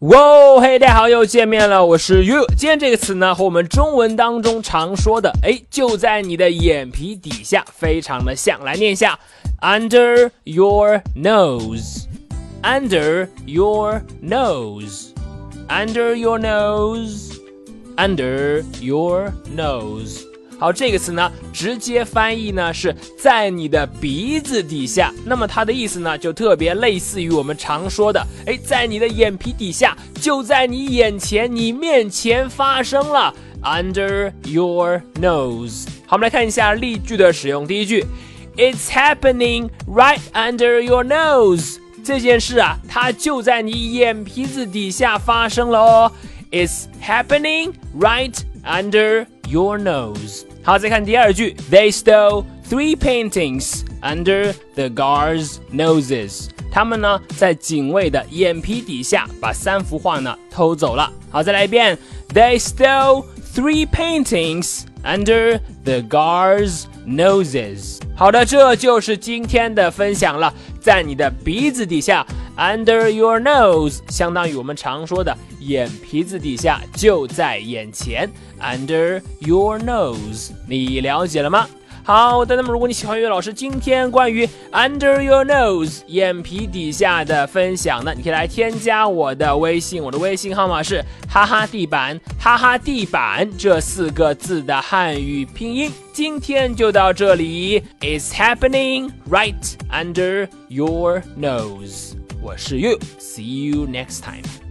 哇，嘿，大家好，又见面了，我是 you。今天这个词呢，和我们中文当中常说的，哎，就在你的眼皮底下，非常的像。来念一下，under your nose，under your nose，under your nose，under your nose。好，这个词呢，直接翻译呢是在你的鼻子底下。那么它的意思呢，就特别类似于我们常说的，哎，在你的眼皮底下，就在你眼前，你面前发生了，under your nose。好，我们来看一下例句的使用。第一句，It's happening right under your nose。这件事啊，它就在你眼皮子底下发生了哦。It's happening right under your nose。好，再看第二句，They stole three paintings under the guards' noses。他们呢，在警卫的眼皮底下把三幅画呢偷走了。好，再来一遍，They stole three paintings under the guards' noses。好的，这就是今天的分享了，在你的鼻子底下。 Under your nose，相当于我们常说的眼皮子底下，就在眼前。Under your nose，你了解了吗？好的，那么如果你喜欢岳老师今天关于 Under your nose 眼皮底下的分享呢，你可以来添加我的微信，我的微信号码是哈哈地板，哈哈地板这四个字的汉语拼音。今天就到这里，It's happening right under your nose。我是 You，See you next time。